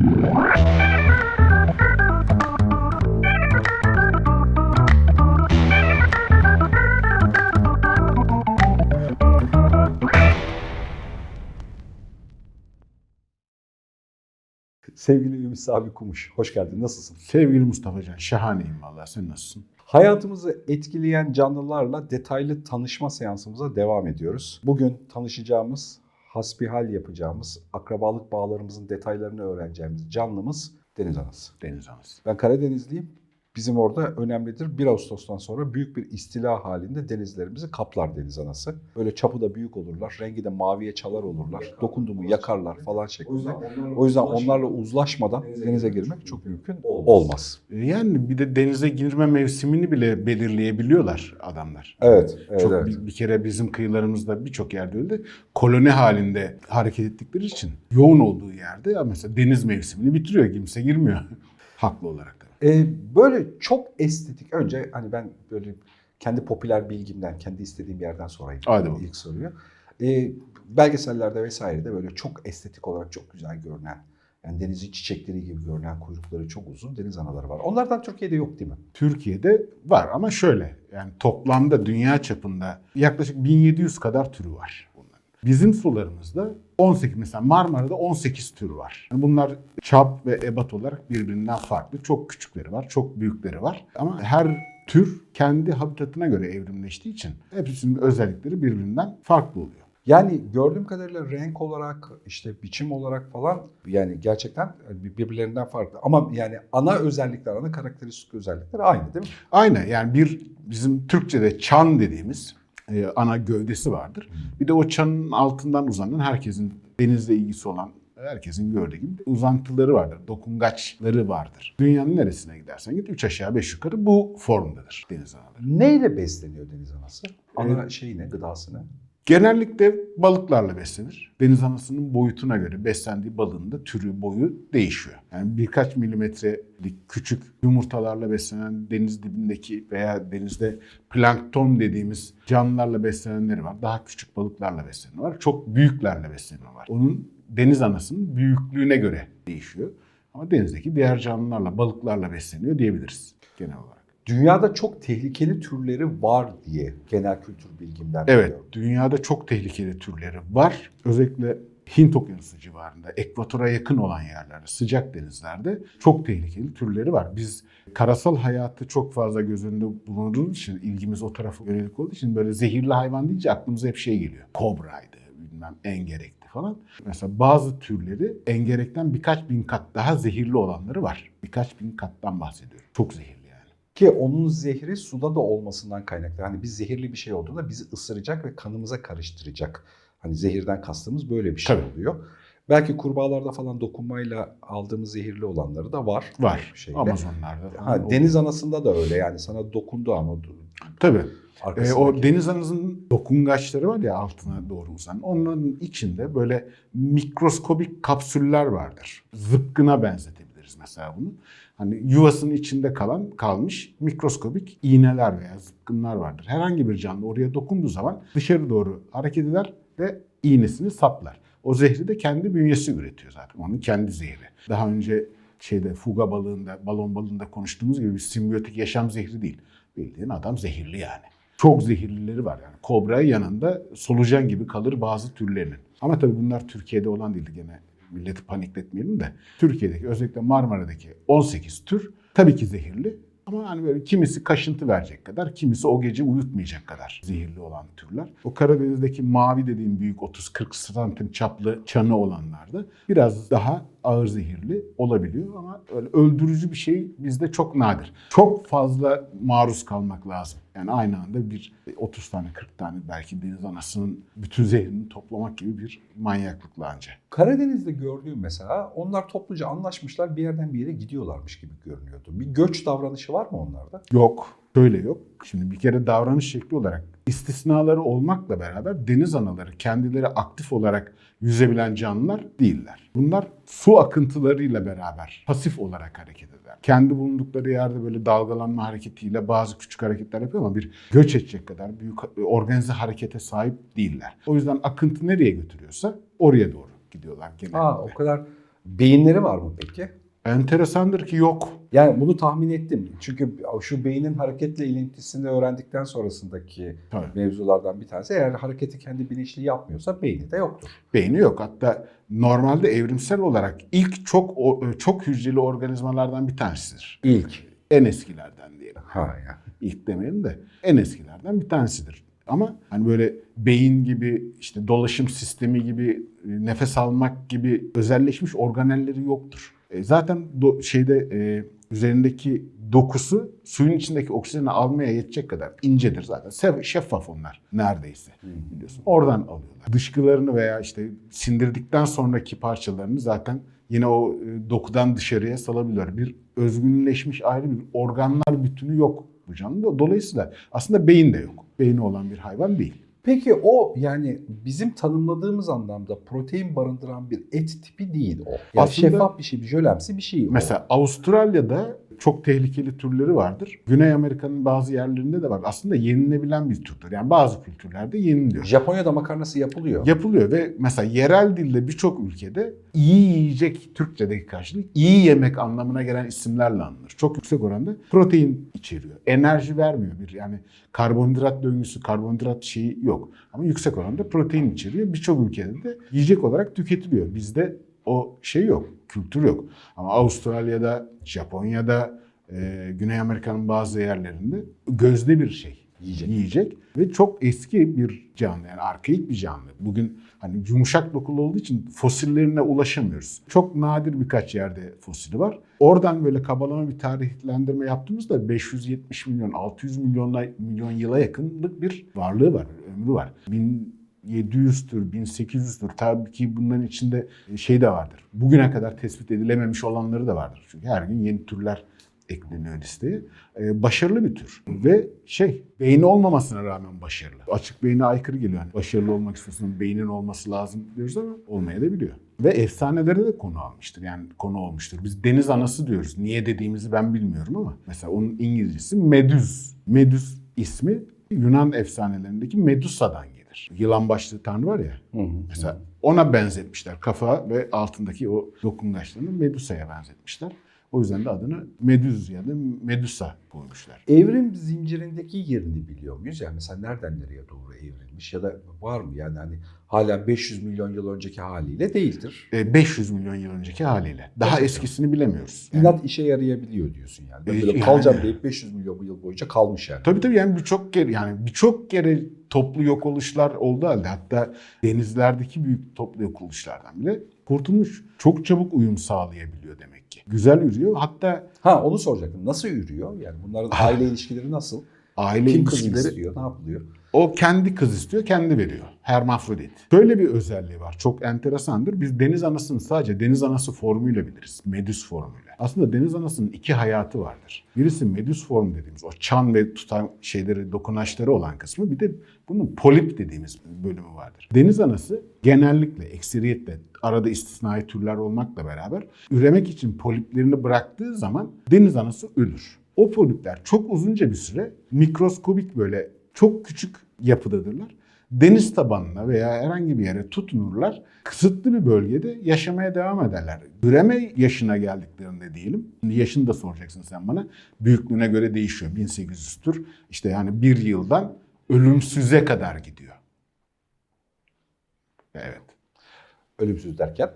Sevgili Ümit Sabi Kumuş, hoş geldin. Nasılsın? Sevgili Mustafa Can, şahaneyim valla. Sen nasılsın? Hayatımızı etkileyen canlılarla detaylı tanışma seansımıza devam ediyoruz. Bugün tanışacağımız, hasbihal yapacağımız, akrabalık bağlarımızın detaylarını öğreneceğimiz canlımız deniz anası. Deniz anası. Ben Karadenizliyim. Bizim orada önemlidir. 1 Ağustos'tan sonra büyük bir istila halinde denizlerimizi kaplar deniz anası. Böyle çapı da büyük olurlar. Rengi de maviye çalar olurlar. Dokundu mu yakarlar falan şeklinde. O yüzden onlarla uzlaşmadan denize girmek çok mümkün olmaz. E, Yani bir de denize girme mevsimini bile belirleyebiliyorlar adamlar. Evet, evet, Çok evet. Bir, bir kere bizim kıyılarımızda birçok yerde öyle. Koloni halinde hareket ettikleri için yoğun olduğu yerde ya mesela deniz mevsimini bitiriyor. Kimse girmiyor. Haklı olarak. Ee, böyle çok estetik. Önce hani ben böyle kendi popüler bilgimden, kendi istediğim yerden sorayım bakalım. ilk soruyu. Ee, belgesellerde vesairede böyle çok estetik olarak çok güzel görünen, yani denizin çiçekleri gibi görünen kuyrukları çok uzun deniz anaları var. Onlardan Türkiye'de yok değil mi? Türkiye'de var ama şöyle yani toplamda dünya çapında yaklaşık 1700 kadar türü var bunların. Bizim sularımızda 18 mesela Marmara'da 18 tür var. Yani bunlar çap ve ebat olarak birbirinden farklı. Çok küçükleri var, çok büyükleri var. Ama her tür kendi habitatına göre evrimleştiği için hepsinin özellikleri birbirinden farklı oluyor. Yani gördüğüm kadarıyla renk olarak, işte biçim olarak falan yani gerçekten birbirlerinden farklı. Ama yani ana özellikler, ana karakteristik özellikler aynı değil mi? Aynı yani bir bizim Türkçe'de çan dediğimiz e, ana gövdesi vardır. Bir de o çanın altından uzanan herkesin denizle ilgisi olan herkesin gördüğü gibi uzantıları vardır. Dokungaçları vardır. Dünyanın neresine gidersen git 3 aşağı 5 yukarı bu formdadır deniz anaları. Neyle besleniyor deniz anası? Ana şeyi ne, gıdası ne? Genellikle balıklarla beslenir. Deniz anasının boyutuna göre beslendiği balığın da türü, boyu değişiyor. Yani birkaç milimetrelik küçük yumurtalarla beslenen deniz dibindeki veya denizde plankton dediğimiz canlılarla beslenenleri var. Daha küçük balıklarla beslenen var. Çok büyüklerle beslenen var. Onun deniz anasının büyüklüğüne göre değişiyor. Ama denizdeki diğer canlılarla, balıklarla besleniyor diyebiliriz genel olarak. Dünyada çok tehlikeli türleri var diye genel kültür bilgimden Evet, biliyorum. dünyada çok tehlikeli türleri var. Özellikle Hint Okyanusu civarında, ekvatora yakın olan yerlerde, sıcak denizlerde çok tehlikeli türleri var. Biz karasal hayatı çok fazla göz önünde bulunduğumuz için, ilgimiz o tarafa yönelik olduğu için böyle zehirli hayvan deyince aklımıza hep şey geliyor. Kobraydı, bilmem engerekti falan. Mesela bazı türleri engerekten birkaç bin kat daha zehirli olanları var. Birkaç bin kattan bahsediyorum. Çok zehirli. Ki onun zehri suda da olmasından kaynaklı. Hani biz zehirli bir şey olduğunda bizi ısıracak ve kanımıza karıştıracak. Hani zehirden kastımız böyle bir şey Tabii. oluyor. Belki kurbağalarda falan dokunmayla aldığımız zehirli olanları da var. Var. Bir şeyle. Amazonlarda. Ha, oluyor. deniz anasında da öyle yani sana dokundu ama Tabii. E, o deniz anasının dokungaçları var ya altına doğru uzanan. Onların içinde böyle mikroskobik kapsüller vardır. Zıpkına benzetebiliriz mesela bunu. Hani yuvasının içinde kalan kalmış mikroskobik iğneler veya zıpkınlar vardır. Herhangi bir canlı oraya dokunduğu zaman dışarı doğru hareket eder ve iğnesini saplar. O zehri de kendi bünyesi üretiyor zaten. Onun kendi zehri. Daha önce şeyde fuga balığında, balon balığında konuştuğumuz gibi bir simbiyotik yaşam zehri değil. Bildiğin adam zehirli yani. Çok zehirlileri var yani. Kobra yanında solucan gibi kalır bazı türlerinin. Ama tabii bunlar Türkiye'de olan değil gene milleti panikletmeyelim de. Türkiye'deki özellikle Marmara'daki 18 tür tabii ki zehirli. Ama hani böyle kimisi kaşıntı verecek kadar, kimisi o gece uyutmayacak kadar zehirli olan türler. O Karadeniz'deki mavi dediğim büyük 30-40 santim çaplı çanı olanlarda biraz daha ağır zehirli olabiliyor ama öyle öldürücü bir şey bizde çok nadir. Çok fazla maruz kalmak lazım. Yani aynı anda bir 30 tane 40 tane belki deniz anasının bütün zehrini toplamak gibi bir manyaklıkla anca. Karadeniz'de gördüğüm mesela onlar topluca anlaşmışlar bir yerden bir yere gidiyorlarmış gibi görünüyordu. Bir göç davranışı var mı onlarda? Yok. Şöyle yok. Şimdi bir kere davranış şekli olarak istisnaları olmakla beraber deniz anaları kendileri aktif olarak yüzebilen canlılar değiller. Bunlar su akıntılarıyla beraber pasif olarak hareket eder. Kendi bulundukları yerde böyle dalgalanma hareketiyle bazı küçük hareketler yapıyor ama bir göç edecek kadar büyük organize harekete sahip değiller. O yüzden akıntı nereye götürüyorsa oraya doğru gidiyorlar genellikle. Aa, o kadar Beyinleri var mı peki? Enteresandır ki yok. Yani bunu tahmin ettim. Çünkü şu beynin hareketle ilintisini öğrendikten sonrasındaki Tabii. mevzulardan bir tanesi. Eğer hareketi kendi bilinçli yapmıyorsa beyni de yoktur. Beyni yok. Hatta normalde evrimsel olarak ilk çok çok hücreli organizmalardan bir tanesidir. İlk. En eskilerden diyelim. Ha ya. İlk demeyelim de en eskilerden bir tanesidir. Ama hani böyle beyin gibi işte dolaşım sistemi gibi nefes almak gibi özelleşmiş organelleri yoktur. E, zaten do- şeyde e, üzerindeki dokusu suyun içindeki oksijeni almaya yetecek kadar incedir zaten. Şeffaf onlar neredeyse biliyorsun. Oradan alıyorlar. Dışkılarını veya işte sindirdikten sonraki parçalarını zaten yine o e, dokudan dışarıya salabiliyor. Bir özgünleşmiş ayrı bir organlar bütünü yok bu canlıda. Dolayısıyla aslında beyin de yok. Beyni olan bir hayvan değil. Peki o yani bizim tanımladığımız anlamda protein barındıran bir et tipi değil o. Yani Aslında- şeffaf bir şey, bir jölemsi bir şey o. Mesela Avustralya'da çok tehlikeli türleri vardır. Güney Amerika'nın bazı yerlerinde de var. Aslında yenilebilen bir türdür. Yani bazı kültürlerde yeniliyor. Japonya'da makarnası yapılıyor. Yapılıyor ve mesela yerel dilde birçok ülkede iyi yiyecek Türkçedeki karşılık iyi yemek anlamına gelen isimlerle anılır. Çok yüksek oranda protein içeriyor. Enerji vermiyor bir yani karbonhidrat döngüsü, karbonhidrat şeyi yok. Ama yüksek oranda protein içeriyor. Birçok ülkede de yiyecek olarak tüketiliyor. Bizde o şey yok, kültür yok. Ama Avustralya'da, Japonya'da, e, Güney Amerika'nın bazı yerlerinde gözde bir şey Yiyecek. yiyecek ve çok eski bir canlı yani arkaik bir canlı. Bugün hani yumuşak dokulu olduğu için fosillerine ulaşamıyoruz. Çok nadir birkaç yerde fosili var. Oradan böyle kabalama bir tarihlendirme yaptığımızda 570 milyon 600 milyonla milyon yıla yakınlık bir varlığı var, ömrü var. 1700'tür, 1800'tür. Tabii ki bunların içinde şey de vardır. Bugüne kadar tespit edilememiş olanları da vardır. Çünkü her gün yeni türler ekleniyor listeye. Ee, başarılı bir tür. Ve şey, beyni olmamasına rağmen başarılı. Açık beyne aykırı geliyor. Yani başarılı olmak istiyorsan beynin olması lazım diyoruz ama olmaya da biliyor. Ve efsanelere de konu almıştır. Yani konu olmuştur. Biz deniz anası diyoruz. Niye dediğimizi ben bilmiyorum ama mesela onun İngilizcesi Medüz. Medüz ismi Yunan efsanelerindeki Medusa'dan gelir. Yılan başlı tanrı var ya. Hı hı. Mesela ona benzetmişler. Kafa ve altındaki o dokungaçlarını Medusa'ya benzetmişler. O yüzden de adını Medüz ya da Medusa koymuşlar. Evrim zincirindeki yerini biliyor muyuz? Yani mesela nereden nereye doğru evrilmiş ya da var mı? Yani hani hala 500 milyon yıl önceki haliyle değildir. E, 500 milyon yıl önceki haliyle. Daha Gerçekten. eskisini bilemiyoruz. Yani, İnat işe yarayabiliyor diyorsun yani. Ben E, böyle yani. kalacağım deyip 500 milyon yıl boyunca kalmış yani. tabii tabii yani birçok kere yani birçok kere toplu yok oluşlar oldu halde hatta denizlerdeki büyük toplu yok oluşlardan bile kurtulmuş. Çok çabuk uyum sağlayabiliyor demek ki. Güzel ürüyor. Hatta Ha onu soracaktım. Nasıl yürüyor? Yani bunların aile ilişkileri nasıl? aile Kim kız ilişkileri istiyor? Ne yapılıyor? O kendi kız istiyor, kendi veriyor. Hermafrodit. Şöyle bir özelliği var. Çok enteresandır. Biz deniz anasını sadece deniz anası formuyla biliriz. Medüs formuyla. Aslında deniz anasının iki hayatı vardır. Birisi medüs form dediğimiz o çan ve tutan şeyleri, dokunaçları olan kısmı. Bir de bunun polip dediğimiz bölümü vardır. Deniz anası genellikle, ekseriyetle arada istisnai türler olmakla beraber üremek için poliplerini bıraktığı zaman deniz anası ölür. O polipler çok uzunca bir süre mikroskobik böyle çok küçük yapıdadırlar. Deniz tabanına veya herhangi bir yere tutunurlar. Kısıtlı bir bölgede yaşamaya devam ederler. Üreme yaşına geldiklerinde diyelim. Yaşını da soracaksın sen bana. Büyüklüğüne göre değişiyor. 1800 tür. İşte yani bir yıldan ölümsüze kadar gidiyor. Evet. Ölümsüz derken.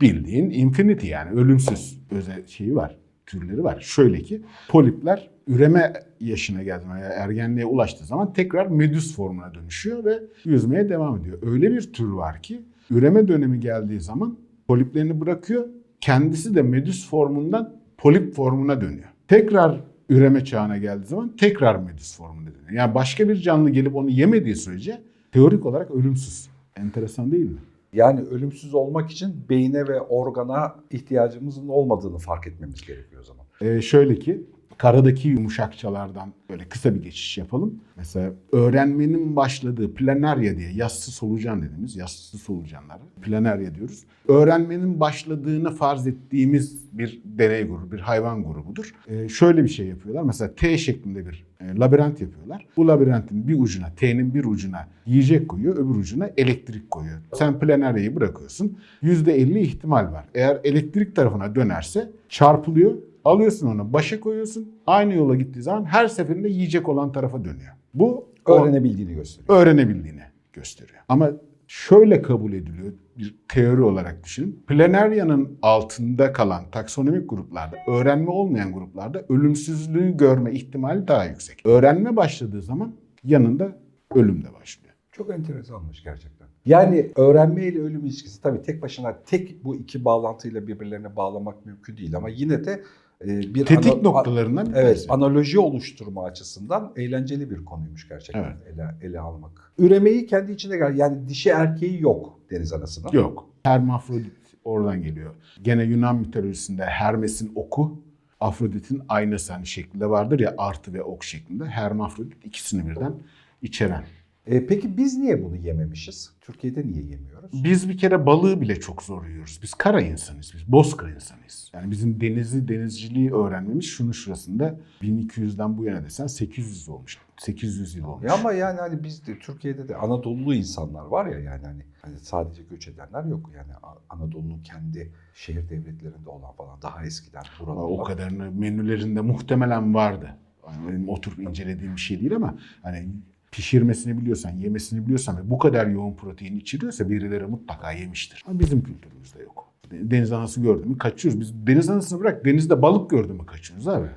Bildiğin infinity yani ölümsüz özel şeyi var. Türleri var. Şöyle ki polipler üreme yaşına geldiği yani ergenliğe ulaştığı zaman tekrar medüs formuna dönüşüyor ve yüzmeye devam ediyor. Öyle bir tür var ki üreme dönemi geldiği zaman poliplerini bırakıyor. Kendisi de medüs formundan polip formuna dönüyor. Tekrar üreme çağına geldiği zaman tekrar medüs formuna dönüyor. Yani başka bir canlı gelip onu yemediği sürece teorik olarak ölümsüz. Enteresan değil mi? Yani ölümsüz olmak için beyne ve organa ihtiyacımızın olmadığını fark etmemiz gerekiyor o zaman. Ee, şöyle ki Karadaki yumuşakçalardan böyle kısa bir geçiş yapalım. Mesela öğrenmenin başladığı planerya diye yassı solucan dediğimiz yassı solucanlara planerya diyoruz. Öğrenmenin başladığını farz ettiğimiz bir deney grubu, bir hayvan grubudur. Ee, şöyle bir şey yapıyorlar. Mesela T şeklinde bir e, labirent yapıyorlar. Bu labirentin bir ucuna, T'nin bir ucuna yiyecek koyuyor, öbür ucuna elektrik koyuyor. Sen planeryayı bırakıyorsun. %50 ihtimal var. Eğer elektrik tarafına dönerse çarpılıyor. Alıyorsun onu başa koyuyorsun. Aynı yola gittiği zaman her seferinde yiyecek olan tarafa dönüyor. Bu Öğrenebildiğini gösteriyor. öğrenebildiğini gösteriyor. Ama şöyle kabul ediliyor bir teori olarak düşünün. Planerya'nın altında kalan taksonomik gruplarda, öğrenme olmayan gruplarda ölümsüzlüğü görme ihtimali daha yüksek. Öğrenme başladığı zaman yanında ölüm de başlıyor. Çok enteresanmış gerçekten. Yani öğrenme ile ölüm ilişkisi tabii tek başına tek bu iki bağlantıyla birbirlerine bağlamak mümkün değil ama yine de bir Tetik ana- noktalarından bir Evet, tanesi. analoji oluşturma açısından eğlenceli bir konuymuş gerçekten Evet. ele, ele almak. Üremeyi kendi içine gel yani dişi erkeği yok deniz anasının. Yok. Hermafrodit oradan geliyor. Gene Yunan mitolojisinde Hermes'in oku Afrodit'in aynası hani şeklinde vardır ya artı ve ok şeklinde. Hermafrodit ikisini birden içeren. E, peki biz niye bunu yememişiz? Türkiye'de niye yemiyoruz? Biz bir kere balığı bile çok zor yiyoruz. Biz kara insanız, biz bozkır insanıyız. Yani bizim denizi, denizciliği öğrenmemiz şunun şurasında 1200'den bu yana desen 800 olmuş. 800 yıl olmuş. Ya ama yani hani biz de Türkiye'de de Anadolu insanlar var ya yani hani, hani sadece göç edenler yok. Yani Anadolu'nun kendi şehir devletlerinde olan falan daha eskiden buralarda. o kadarını menülerinde muhtemelen vardı. Yani benim oturup incelediğim bir şey değil ama hani pişirmesini biliyorsan, yemesini biliyorsan ve bu kadar yoğun protein içeriyorsa birileri mutlaka yemiştir. Ama bizim kültürümüzde yok. Deniz anası gördü mü kaçıyoruz. Biz deniz anasını bırak denizde balık gördü mü kaçıyoruz abi.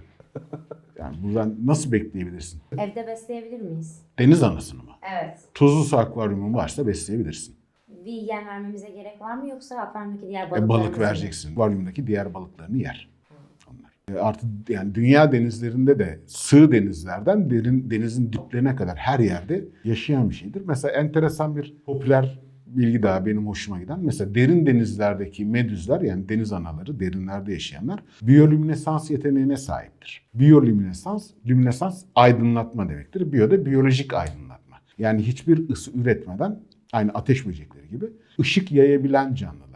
Yani buradan nasıl bekleyebilirsin? Evde besleyebilir miyiz? Deniz anasını mı? Evet. Tuzlu su akvaryumun varsa besleyebilirsin. Bir yem vermemize gerek var mı yoksa akvaryumdaki diğer E, balıklarımızı balık vereceksin. Akvaryumdaki diğer balıklarını yer. E, artı yani dünya denizlerinde de sığ denizlerden derin denizin diplerine kadar her yerde yaşayan bir şeydir. Mesela enteresan bir popüler bilgi daha benim hoşuma giden. Mesela derin denizlerdeki medüzler yani deniz anaları derinlerde yaşayanlar biyolüminesans yeteneğine sahiptir. Biyolüminesans, lüminesans aydınlatma demektir. Biyo da biyolojik aydınlatma. Yani hiçbir ısı üretmeden aynı ateş böcekleri gibi ışık yayabilen canlılardır.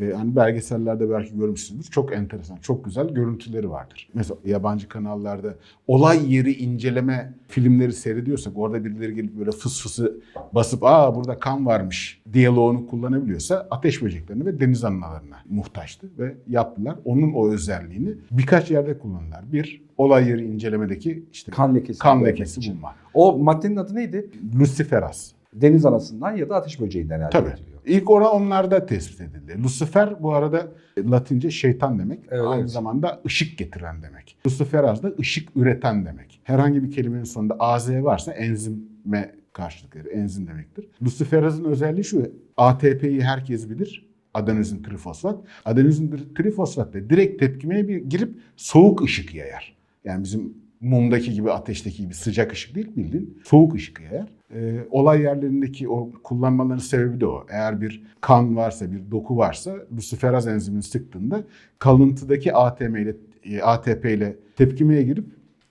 Ve hani belgesellerde belki görmüşsünüzdür. Çok enteresan, çok güzel görüntüleri vardır. Mesela yabancı kanallarda olay yeri inceleme filmleri seyrediyorsak orada birileri gelip böyle fıs fısı basıp aa burada kan varmış diyaloğunu kullanabiliyorsa ateş böceklerine ve deniz analarına muhtaçtı ve yaptılar. Onun o özelliğini birkaç yerde kullanırlar. Bir, olay yeri incelemedeki işte Kan lekesi. kan lekesi bulma. O maddenin adı neydi? Luciferas. Deniz anasından ya da ateş böceğinden elde Tabii. ediliyor. İlk ora onlarda tespit edildi. Lucifer bu arada Latince şeytan demek. Evet, Aynı evet. zamanda ışık getiren demek. Luciferaz da ışık üreten demek. Herhangi bir kelimenin sonunda AZ varsa enzime karşılık verir. Enzim demektir. Luciferazın özelliği şu. ATP'yi herkes bilir. Adenozin trifosfat. Adenozin trifosfat da direkt tepkimeye bir girip soğuk ışık yayar. Yani bizim mumdaki gibi ateşteki gibi sıcak ışık değil bildiğin soğuk ışık yayar. Ee, olay yerlerindeki o kullanmaların sebebi de o. Eğer bir kan varsa, bir doku varsa luciferaz enzimini sıktığında kalıntıdaki ATM ile e, ATP ile tepkimeye girip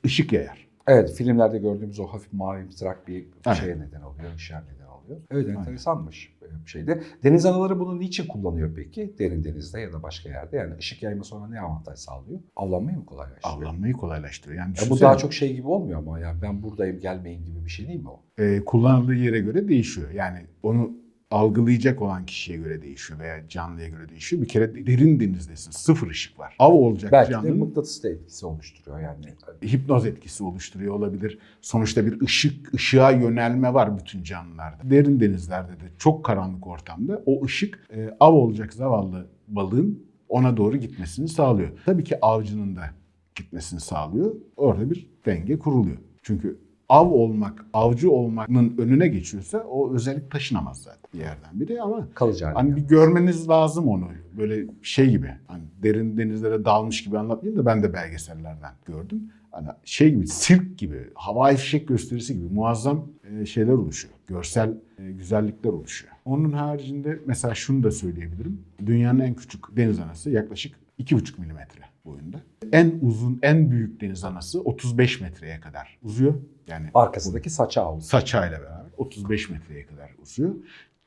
ışık yayar. Evet filmlerde gördüğümüz o hafif mavi mızrak bir şeye neden oluyor, ışığa neden oluyor. Evet enteresanmış şeyde. Deniz anaları bunu niçin kullanıyor peki? Derin denizde ya da başka yerde. Yani ışık yayma sonra ne avantaj sağlıyor? Avlanmayı mı kolaylaştırıyor? Avlanmayı kolaylaştırıyor. Yani Ya bu daha çok şey gibi olmuyor ama yani ben buradayım gelmeyin gibi bir şey değil mi o? e, kullanıldığı yere göre değişiyor. Yani onu algılayacak olan kişiye göre değişiyor veya canlıya göre değişiyor. Bir kere derin denizdesin. Sıfır ışık var. Av olacak Belki de canlının mıknatıs da etkisi oluşturuyor yani. hipnoz etkisi oluşturuyor olabilir. Sonuçta bir ışık, ışığa yönelme var bütün canlılarda. Derin denizlerde de çok karanlık ortamda o ışık e, av olacak zavallı balığın ona doğru gitmesini sağlıyor. Tabii ki avcının da gitmesini sağlıyor. Orada bir denge kuruluyor. Çünkü av olmak, avcı olmanın önüne geçiyorsa o özellik taşınamaz zaten bir yerden biri ama Kalıcı Hani geliyor. bir görmeniz lazım onu. Böyle şey gibi. Hani derin denizlere dalmış gibi anlatmayayım da ben de belgesellerden gördüm. Hani şey gibi, sirk gibi, havai fişek gösterisi gibi muazzam e, şeyler oluşuyor. Görsel e, güzellikler oluşuyor. Onun haricinde mesela şunu da söyleyebilirim. Dünyanın en küçük deniz anası yaklaşık 2,5 milimetre boyunda. En uzun, en büyük deniz anası 35 metreye kadar uzuyor. Yani Arkasındaki saça havlu. saçayla beraber 35 metreye kadar uzuyor.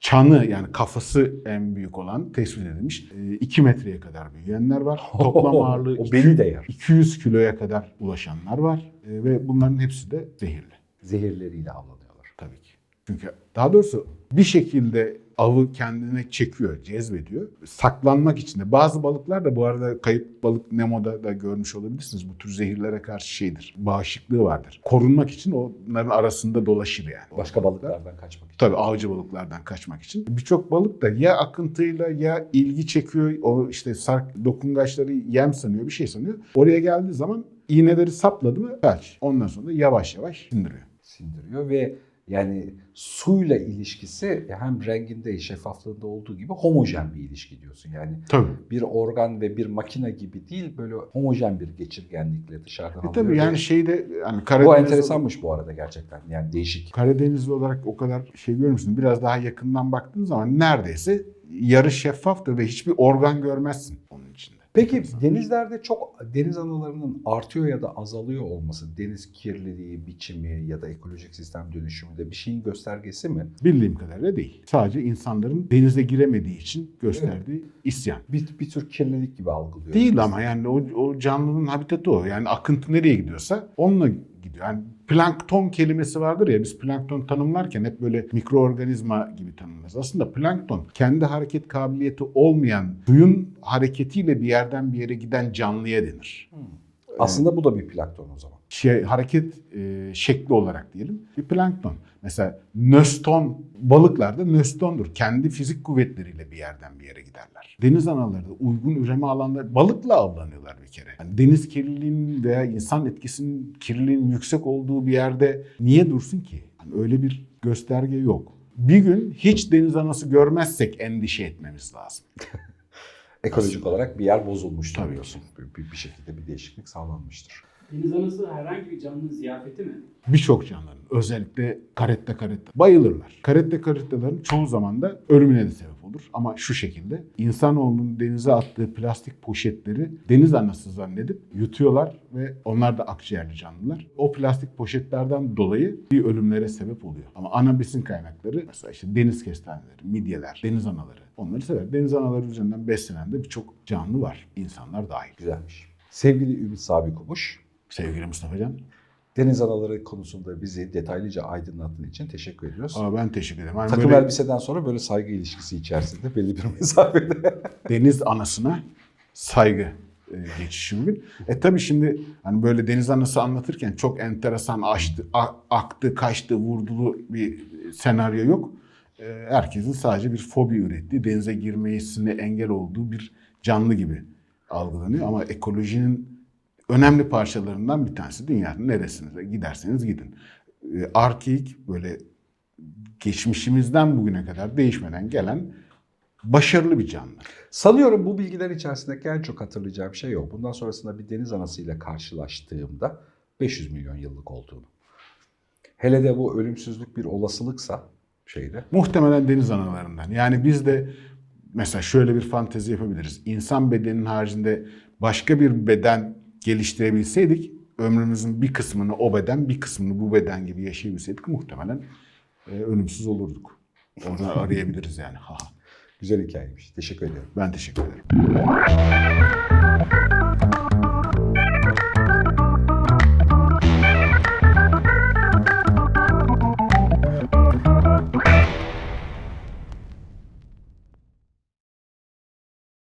Çanı yani kafası en büyük olan tespit edilmiş. 2 metreye kadar büyüyenler var. Toplam ağırlığı o beni de yer. 200 kiloya kadar ulaşanlar var. E, ve bunların hepsi de zehirli. Zehirleriyle avlanıyorlar. Tabii ki. Çünkü daha doğrusu bir şekilde avı kendine çekiyor, cezbediyor. Saklanmak için de. Bazı balıklar da bu arada kayıp balık Nemo'da da görmüş olabilirsiniz. Bu tür zehirlere karşı şeydir. Bağışıklığı vardır. Korunmak için onların arasında dolaşır yani. Başka balıklardan kaçmak için. Tabii avcı balıklardan kaçmak için. Birçok balık da ya akıntıyla ya ilgi çekiyor. O işte sark dokungaçları yem sanıyor, bir şey sanıyor. Oraya geldiği zaman iğneleri sapladı mı felç. Ondan sonra da yavaş yavaş indiriyor. sindiriyor ve yani suyla ilişkisi hem renginde, şeffaflığında olduğu gibi homojen bir ilişki diyorsun. Yani Tabii. bir organ ve bir makine gibi değil böyle homojen bir geçirgenlikle dışarıdan E tabii yani şeyde hani bu Karadeniz enteresanmış bu arada gerçekten. Yani değişik. Karadenizli olarak o kadar şey görmüşsün. Biraz daha yakından baktığın zaman neredeyse yarı şeffaftır ve hiçbir organ görmezsin onun içinde. Peki denizlerde çok deniz analarının artıyor ya da azalıyor olması, deniz kirliliği, biçimi ya da ekolojik sistem dönüşümünde bir şeyin göstergesi mi? Bildiğim kadarıyla değil. Sadece insanların denize giremediği için gösterdiği isyan. Bir, bir tür kirlilik gibi algılıyoruz. Değil ama yani o, o canlının habitatı o. Yani akıntı nereye gidiyorsa onunla gidiyor. Yani plankton kelimesi vardır ya biz plankton tanımlarken hep böyle mikroorganizma gibi tanımlarız. Aslında plankton kendi hareket kabiliyeti olmayan suyun hareketiyle bir yerden bir yere giden canlıya denir. Aslında bu da bir plankton o zaman. Şey hareket e, şekli olarak diyelim bir plankton. Mesela nöston balıklarda nöstondur. Kendi fizik kuvvetleriyle bir yerden bir yere giderler. Deniz anaları da uygun üreme alanları balıkla avlanıyorlar bir kere. Yani deniz kirliliğinin veya insan etkisinin kirliliğinin yüksek olduğu bir yerde niye dursun ki? Yani öyle bir gösterge yok. Bir gün hiç deniz anası görmezsek endişe etmemiz lazım. Ekolojik olarak bir yer bozulmuştur Tabii diyorsun. Bir, bir şekilde bir değişiklik sağlanmıştır. Deniz anası herhangi bir canlının ziyafeti mi? Birçok canlıların özellikle karette karette bayılırlar. Karette karettelerin çoğu zaman da ölümüne de sebep olur. Ama şu şekilde insanoğlunun denize attığı plastik poşetleri deniz anası zannedip yutuyorlar ve onlar da akciğerli canlılar. O plastik poşetlerden dolayı bir ölümlere sebep oluyor. Ama ana besin kaynakları mesela işte deniz kestaneleri, midyeler, deniz anaları onları sever. Deniz anaları üzerinden beslenen de birçok canlı var. İnsanlar dahil. Güzelmiş. Sevgili Ümit Sabi Kumuş, Sevgili Mustafa Can. deniz anaları konusunda bizi detaylıca aydınlattığın için teşekkür ediyoruz. Aa, ben teşekkür ederim. Hani Takım böyle- elbiseden sonra böyle saygı ilişkisi içerisinde belli bir mesafede. deniz anasına saygı e, geçişi bugün. E tabii şimdi hani böyle deniz anası anlatırken çok enteresan açtı, aktı, kaçtı, vurdulu bir senaryo yok. E, herkesin sadece bir fobi ürettiği, denize girmesine engel olduğu bir canlı gibi algılanıyor. Ama ekolojinin önemli parçalarından bir tanesi dünyanın neresine giderseniz gidin. E, arkeik böyle geçmişimizden bugüne kadar değişmeden gelen başarılı bir canlı. Sanıyorum bu bilgiler içerisindeki en çok hatırlayacağım şey o. Bundan sonrasında bir deniz anasıyla karşılaştığımda 500 milyon yıllık olduğunu. Hele de bu ölümsüzlük bir olasılıksa şeyde. Muhtemelen deniz analarından. Yani biz de mesela şöyle bir fantezi yapabiliriz. İnsan bedeninin haricinde başka bir beden geliştirebilseydik ömrümüzün bir kısmını o beden bir kısmını bu beden gibi yaşayabilseydik muhtemelen e, ölümsüz olurduk. Orada arayabiliriz yani. Ha, Güzel hikayeymiş. Teşekkür ediyorum. ben teşekkür ederim.